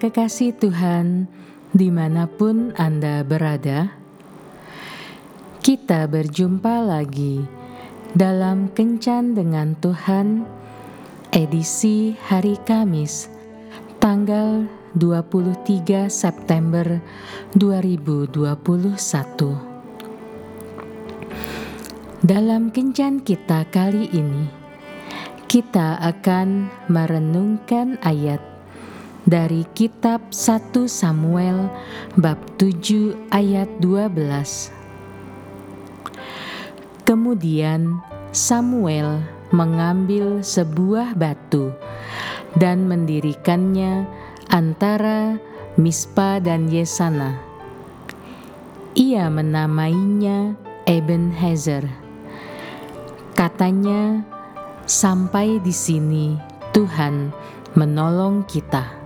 kekasih Tuhan, di mana pun Anda berada, kita berjumpa lagi dalam Kencan dengan Tuhan, edisi hari Kamis, tanggal 23 September 2021. Dalam Kencan kita kali ini, kita akan merenungkan ayat dari kitab 1 Samuel bab 7 ayat 12. Kemudian Samuel mengambil sebuah batu dan mendirikannya antara Mispa dan Yesana. Ia menamainya Eben Ebenhezer. Katanya, sampai di sini Tuhan menolong kita.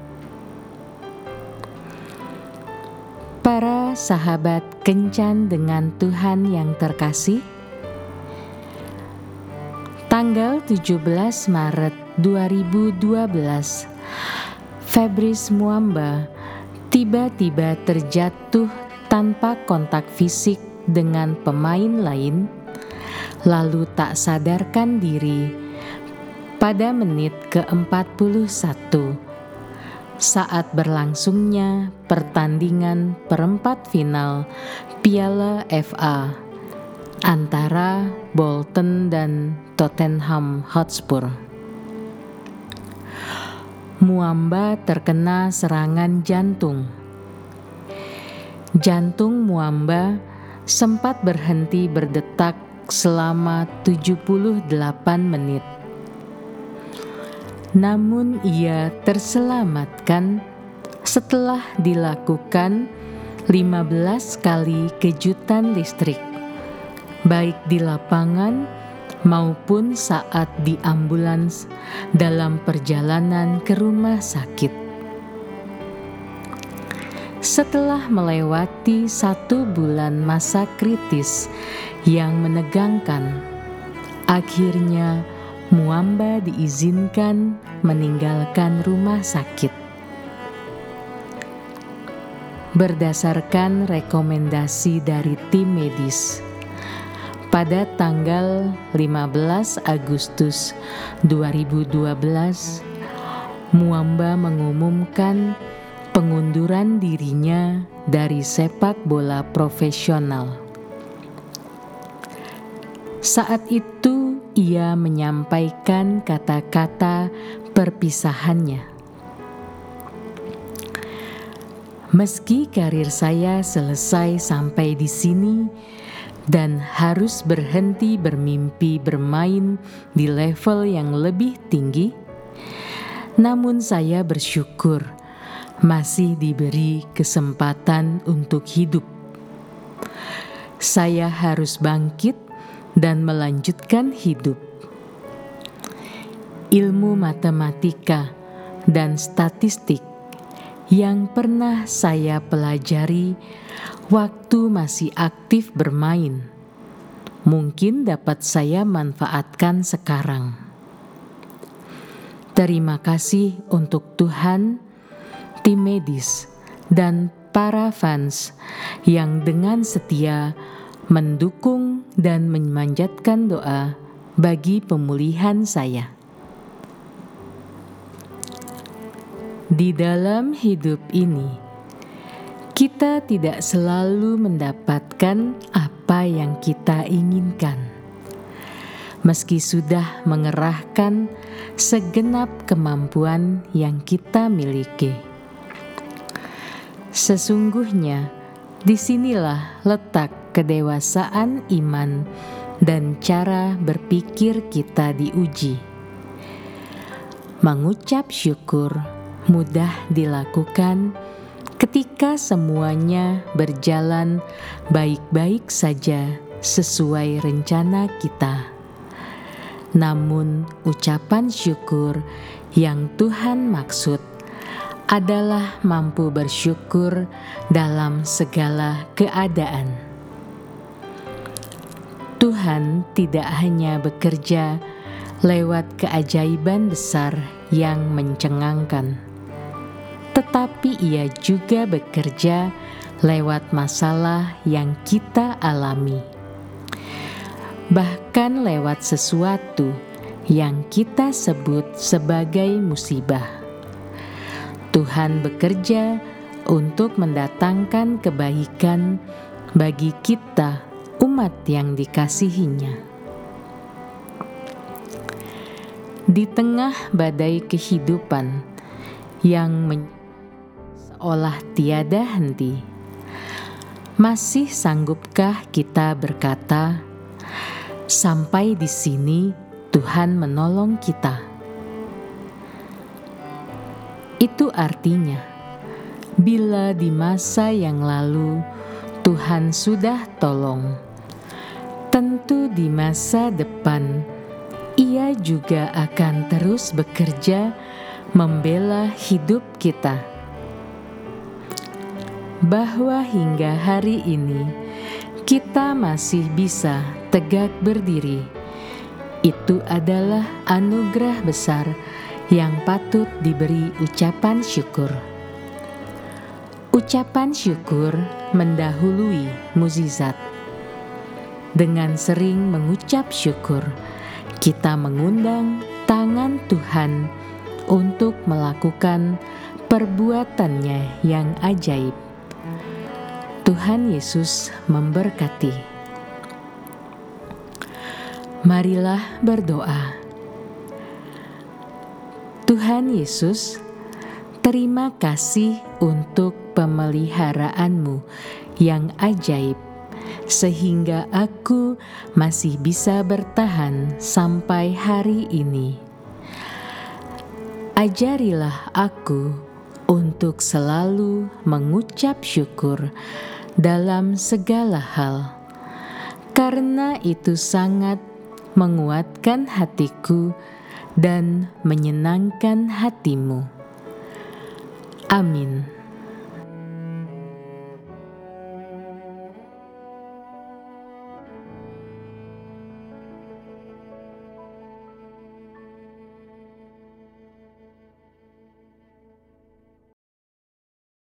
Sahabat kencan dengan Tuhan yang terkasih, tanggal 17 Maret 2012, Febris Muamba tiba-tiba terjatuh tanpa kontak fisik dengan pemain lain, lalu tak sadarkan diri. Pada menit ke-41 saat berlangsungnya pertandingan perempat final Piala FA antara Bolton dan Tottenham Hotspur. Muamba terkena serangan jantung. Jantung Muamba sempat berhenti berdetak selama 78 menit namun ia terselamatkan setelah dilakukan 15 kali kejutan listrik, baik di lapangan maupun saat di ambulans dalam perjalanan ke rumah sakit. Setelah melewati satu bulan masa kritis yang menegangkan, akhirnya Muamba diizinkan meninggalkan rumah sakit. Berdasarkan rekomendasi dari tim medis, pada tanggal 15 Agustus 2012, Muamba mengumumkan pengunduran dirinya dari sepak bola profesional. Saat itu ia menyampaikan kata-kata perpisahannya. Meski karir saya selesai sampai di sini dan harus berhenti bermimpi bermain di level yang lebih tinggi, namun saya bersyukur masih diberi kesempatan untuk hidup. Saya harus bangkit dan melanjutkan hidup. Ilmu matematika dan statistik yang pernah saya pelajari waktu masih aktif bermain, mungkin dapat saya manfaatkan sekarang. Terima kasih untuk Tuhan, tim medis, dan para fans yang dengan setia mendukung dan memanjatkan doa bagi pemulihan saya. Di dalam hidup ini, kita tidak selalu mendapatkan apa yang kita inginkan. Meski sudah mengerahkan segenap kemampuan yang kita miliki, sesungguhnya di sinilah letak kedewasaan iman dan cara berpikir kita diuji. Mengucap syukur mudah dilakukan ketika semuanya berjalan baik-baik saja sesuai rencana kita. Namun, ucapan syukur yang Tuhan maksud adalah mampu bersyukur dalam segala keadaan. Tuhan tidak hanya bekerja lewat keajaiban besar yang mencengangkan, tetapi Ia juga bekerja lewat masalah yang kita alami, bahkan lewat sesuatu yang kita sebut sebagai musibah. Tuhan bekerja untuk mendatangkan kebaikan bagi kita, umat yang dikasihinya. Di tengah badai kehidupan yang seolah tiada henti, masih sanggupkah kita berkata, "Sampai di sini Tuhan menolong kita"? Itu artinya, bila di masa yang lalu Tuhan sudah tolong, tentu di masa depan Ia juga akan terus bekerja membela hidup kita. Bahwa hingga hari ini kita masih bisa tegak berdiri, itu adalah anugerah besar yang patut diberi ucapan syukur. Ucapan syukur mendahului mukjizat. Dengan sering mengucap syukur, kita mengundang tangan Tuhan untuk melakukan perbuatannya yang ajaib. Tuhan Yesus memberkati. Marilah berdoa. Tuhan Yesus, terima kasih untuk pemeliharaanmu yang ajaib, sehingga aku masih bisa bertahan sampai hari ini. Ajarilah aku untuk selalu mengucap syukur dalam segala hal, karena itu sangat menguatkan hatiku dan menyenangkan hatimu. Amin.